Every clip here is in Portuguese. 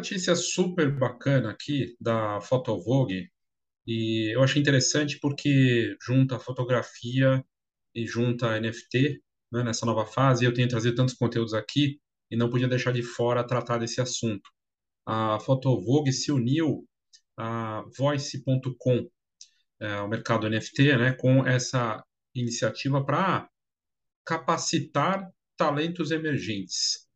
notícia super bacana aqui da Photovogue e eu achei interessante porque junta fotografia e junta NFT, né, nessa nova fase. Eu tenho trazido tantos conteúdos aqui e não podia deixar de fora tratar desse assunto. A Photovogue se uniu a Voice.com, é, o mercado NFT, né, com essa iniciativa para capacitar talentos emergentes.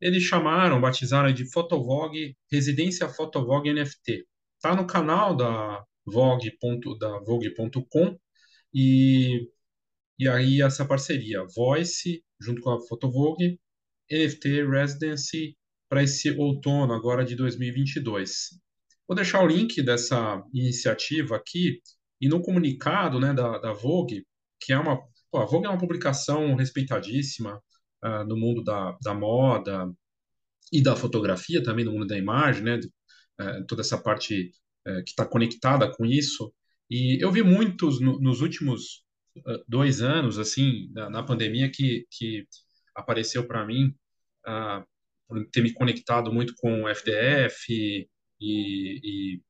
Eles chamaram, batizaram de Photovogue, Residência Photovogue NFT. Está no canal da Vogue. da Vogue.com e, e aí essa parceria, Voice, junto com a Photovogue, NFT Residency para esse outono agora de 2022. Vou deixar o link dessa iniciativa aqui e no comunicado né, da, da Vogue, que é uma. Pô, a Vogue é uma publicação respeitadíssima uh, no mundo da, da moda e da fotografia, também no mundo da imagem, né, uh, toda essa parte uh, que está conectada com isso. E eu vi muitos no, nos últimos dois anos, assim, na, na, pandemia, que, que apareceu para mim, por ter me conectado muito com o FDF e, e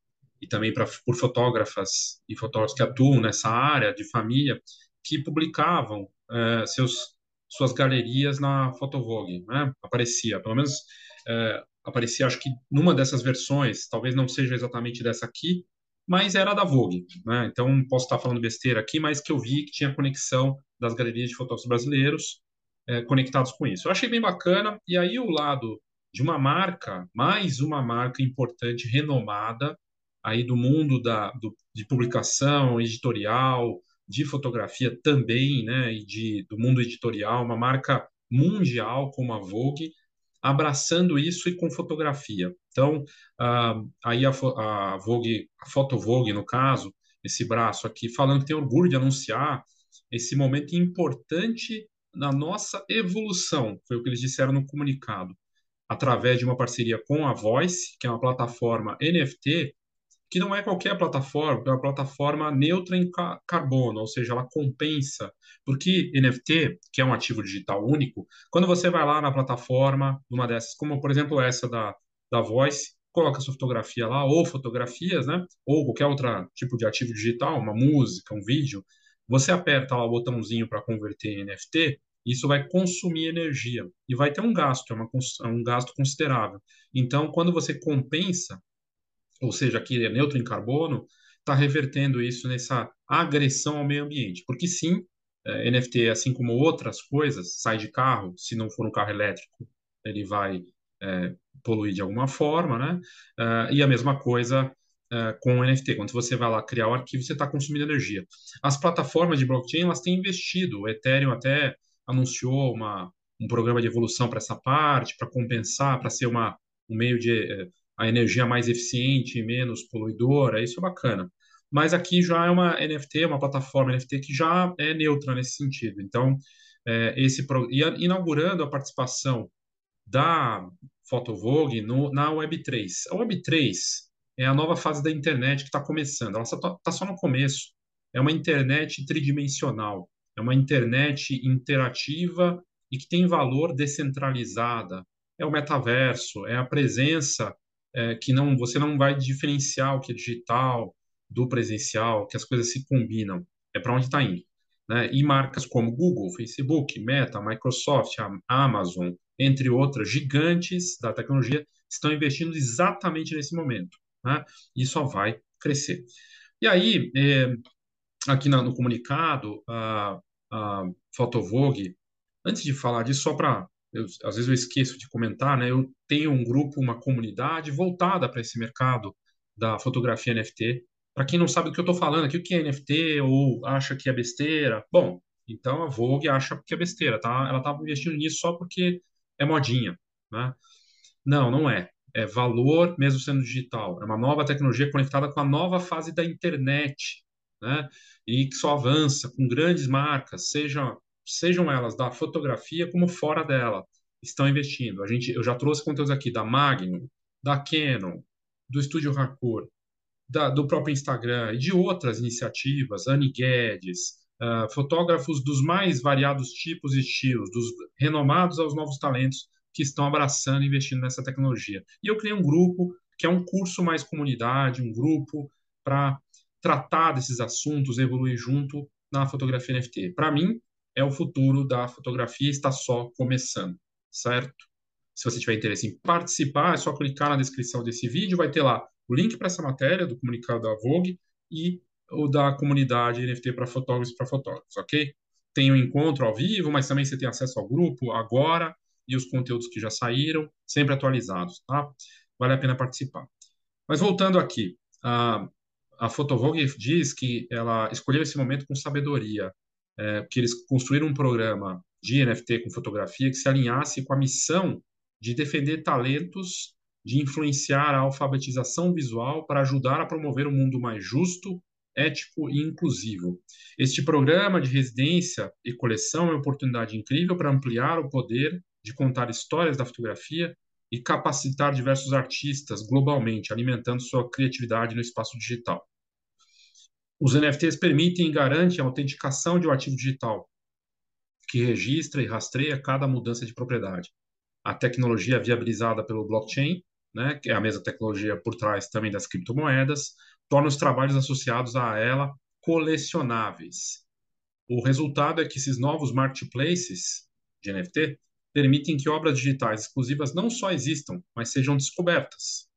e também pra, por fotógrafas e fotógrafos que atuam nessa área de família, que publicavam é, seus, suas galerias na Photovogue. Né? Aparecia, pelo menos é, aparecia, acho que numa dessas versões, talvez não seja exatamente dessa aqui, mas era da Vogue. Né? Então, posso estar falando besteira aqui, mas que eu vi que tinha conexão das galerias de fotógrafos brasileiros é, conectados com isso. Eu achei bem bacana, e aí o lado de uma marca, mais uma marca importante, renomada, aí do mundo da, do, de publicação, editorial, de fotografia também, né, e de, do mundo editorial, uma marca mundial como a Vogue, abraçando isso e com fotografia. Então, uh, aí a, a Vogue, a Foto Vogue, no caso, esse braço aqui, falando que tem orgulho de anunciar esse momento importante na nossa evolução, foi o que eles disseram no comunicado, através de uma parceria com a Voice, que é uma plataforma NFT que não é qualquer plataforma, é uma plataforma neutra em carbono, ou seja, ela compensa. Porque NFT, que é um ativo digital único, quando você vai lá na plataforma, numa dessas, como por exemplo essa da, da Voice, coloca sua fotografia lá, ou fotografias, né? Ou qualquer outro tipo de ativo digital, uma música, um vídeo, você aperta lá o botãozinho para converter em NFT, isso vai consumir energia e vai ter um gasto, é, uma, é um gasto considerável. Então, quando você compensa ou seja, que é neutro em carbono, está revertendo isso nessa agressão ao meio ambiente. Porque sim, é, NFT, assim como outras coisas, sai de carro, se não for um carro elétrico, ele vai é, poluir de alguma forma, né? Uh, e a mesma coisa uh, com o NFT. Quando você vai lá criar o arquivo, você está consumindo energia. As plataformas de blockchain, elas têm investido. O Ethereum até anunciou uma, um programa de evolução para essa parte, para compensar, para ser uma, um meio de a energia mais eficiente e menos poluidora, isso é bacana. Mas aqui já é uma NFT, uma plataforma NFT que já é neutra nesse sentido. Então, é, esse inaugurando a participação da Photovogue no, na Web3. A Web3 é a nova fase da internet que está começando. Ela está tá só no começo. É uma internet tridimensional. É uma internet interativa e que tem valor descentralizada. É o metaverso, é a presença é, que não você não vai diferenciar o que é digital do presencial, que as coisas se combinam. É para onde está indo. Né? E marcas como Google, Facebook, Meta, Microsoft, Amazon, entre outras, gigantes da tecnologia, estão investindo exatamente nesse momento. Né? E só vai crescer. E aí, é, aqui no comunicado, a, a antes de falar disso, só para eu, às vezes eu esqueço de comentar, né? Eu tenho um grupo, uma comunidade voltada para esse mercado da fotografia NFT. Para quem não sabe do que eu estou falando aqui, o que é NFT ou acha que é besteira, bom, então a Vogue acha que é besteira, tá? Ela está investindo nisso só porque é modinha, né? Não, não é. É valor mesmo sendo digital. É uma nova tecnologia conectada com a nova fase da internet, né? E que só avança com grandes marcas, seja sejam elas da fotografia como fora dela, estão investindo. A gente, eu já trouxe conteúdos aqui da Magnum, da Canon, do Estúdio Harcourt, da, do próprio Instagram e de outras iniciativas, Annie Guedes, uh, fotógrafos dos mais variados tipos e estilos, dos renomados aos novos talentos, que estão abraçando e investindo nessa tecnologia. E eu criei um grupo que é um curso mais comunidade, um grupo para tratar desses assuntos, evoluir junto na fotografia NFT. Para mim, é o futuro da fotografia, está só começando, certo? Se você tiver interesse em participar, é só clicar na descrição desse vídeo, vai ter lá o link para essa matéria do comunicado da Vogue e o da comunidade NFT para fotógrafos e para fotógrafos, ok? Tem o um encontro ao vivo, mas também você tem acesso ao grupo agora e os conteúdos que já saíram, sempre atualizados, tá? Vale a pena participar. Mas voltando aqui, a, a Fotovogue diz que ela escolheu esse momento com sabedoria, é, que eles construíram um programa de NFT com fotografia que se alinhasse com a missão de defender talentos, de influenciar a alfabetização visual para ajudar a promover um mundo mais justo, ético e inclusivo. Este programa de residência e coleção é uma oportunidade incrível para ampliar o poder de contar histórias da fotografia e capacitar diversos artistas globalmente, alimentando sua criatividade no espaço digital. Os NFTs permitem e garantem a autenticação de um ativo digital, que registra e rastreia cada mudança de propriedade. A tecnologia viabilizada pelo blockchain, né, que é a mesma tecnologia por trás também das criptomoedas, torna os trabalhos associados a ela colecionáveis. O resultado é que esses novos marketplaces de NFT permitem que obras digitais exclusivas não só existam, mas sejam descobertas.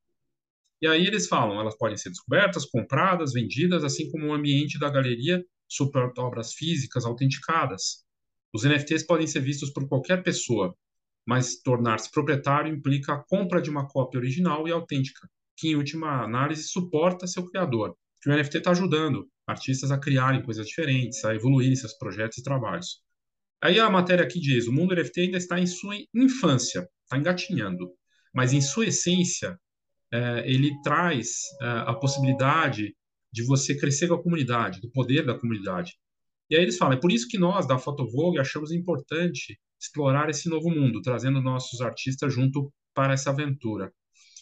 E aí eles falam, elas podem ser descobertas, compradas, vendidas, assim como o ambiente da galeria suporta obras físicas autenticadas. Os NFTs podem ser vistos por qualquer pessoa, mas tornar-se proprietário implica a compra de uma cópia original e autêntica, que em última análise suporta seu criador. Que o NFT está ajudando artistas a criarem coisas diferentes, a evoluírem seus projetos e trabalhos. Aí a matéria aqui diz: o mundo NFT ainda está em sua infância, está engatinhando, mas em sua essência, ele traz é, a possibilidade de você crescer com a comunidade, do poder da comunidade. E aí eles falam: é por isso que nós, da Fotovogue, achamos importante explorar esse novo mundo, trazendo nossos artistas junto para essa aventura.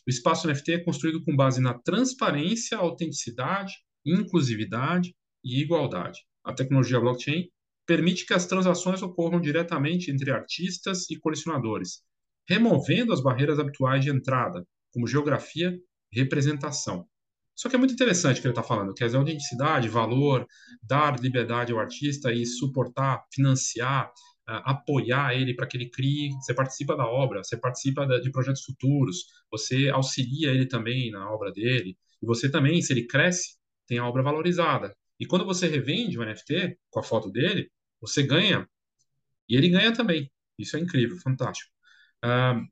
O espaço NFT é construído com base na transparência, autenticidade, inclusividade e igualdade. A tecnologia blockchain permite que as transações ocorram diretamente entre artistas e colecionadores, removendo as barreiras habituais de entrada, como geografia representação. Só que é muito interessante o que ele está falando, que é autenticidade, valor, dar liberdade ao artista e suportar, financiar, apoiar ele para que ele crie. Você participa da obra, você participa de projetos futuros, você auxilia ele também na obra dele, e você também, se ele cresce, tem a obra valorizada. E quando você revende o NFT com a foto dele, você ganha e ele ganha também. Isso é incrível, fantástico. Uh,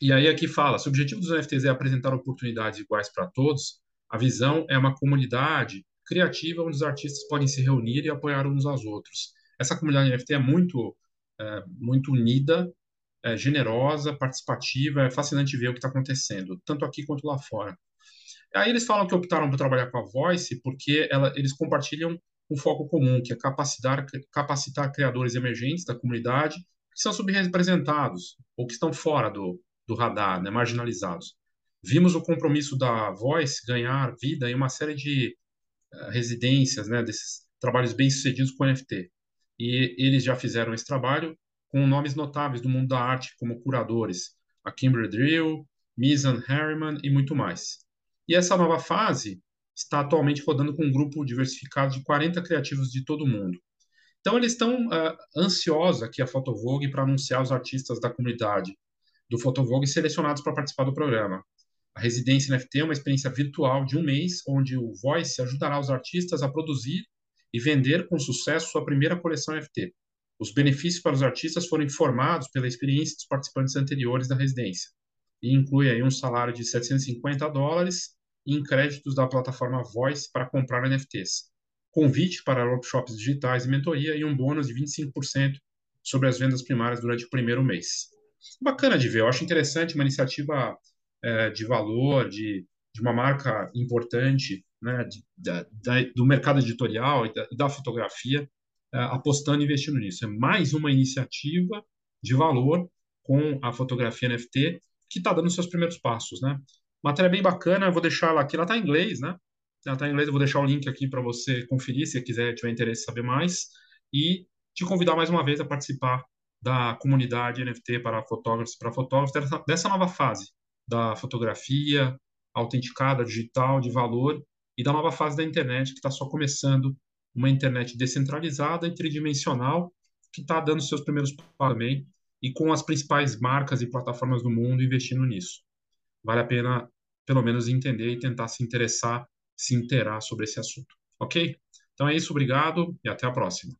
e aí aqui fala, se o objetivo dos NFTs é apresentar oportunidades iguais para todos, a visão é uma comunidade criativa onde os artistas podem se reunir e apoiar uns aos outros. Essa comunidade NFT é muito, é, muito unida, é generosa, participativa, é fascinante ver o que está acontecendo, tanto aqui quanto lá fora. Aí eles falam que optaram por trabalhar com a Voice porque ela, eles compartilham um foco comum, que é capacitar, capacitar criadores emergentes da comunidade que são subrepresentados ou que estão fora do, do radar, né, marginalizados. Vimos o compromisso da Voice ganhar vida em uma série de uh, residências, né, desses trabalhos bem-sucedidos com NFT. E eles já fizeram esse trabalho com nomes notáveis do mundo da arte, como curadores, a Kimber Drill, Mizan Harriman e muito mais. E essa nova fase está atualmente rodando com um grupo diversificado de 40 criativos de todo o mundo. Então, eles estão uh, ansiosos aqui, a Fotovogue, para anunciar os artistas da comunidade do Fotovogue selecionados para participar do programa. A residência NFT é uma experiência virtual de um mês, onde o Voice ajudará os artistas a produzir e vender com sucesso sua primeira coleção NFT. Os benefícios para os artistas foram informados pela experiência dos participantes anteriores da residência e inclui aí um salário de 750 dólares em créditos da plataforma Voice para comprar NFTs, convite para workshops digitais e mentoria e um bônus de 25% sobre as vendas primárias durante o primeiro mês. Bacana de ver, eu acho interessante uma iniciativa é, de valor, de, de uma marca importante né, de, da, do mercado editorial e da, da fotografia é, apostando e investindo nisso. É mais uma iniciativa de valor com a fotografia NFT que está dando seus primeiros passos, né? Matéria bem bacana, vou deixar ela aqui. Ela está em inglês, né? Ela está em inglês, eu vou deixar o link aqui para você conferir se quiser, tiver interesse em saber mais. E te convidar mais uma vez a participar da comunidade NFT para fotógrafos para fotógrafos dessa, dessa nova fase da fotografia autenticada, digital, de valor e da nova fase da internet que está só começando, uma internet descentralizada e tridimensional que está dando seus primeiros passos também e com as principais marcas e plataformas do mundo investindo nisso. Vale a pena, pelo menos, entender e tentar se interessar, se interar sobre esse assunto. Ok? Então é isso, obrigado e até a próxima.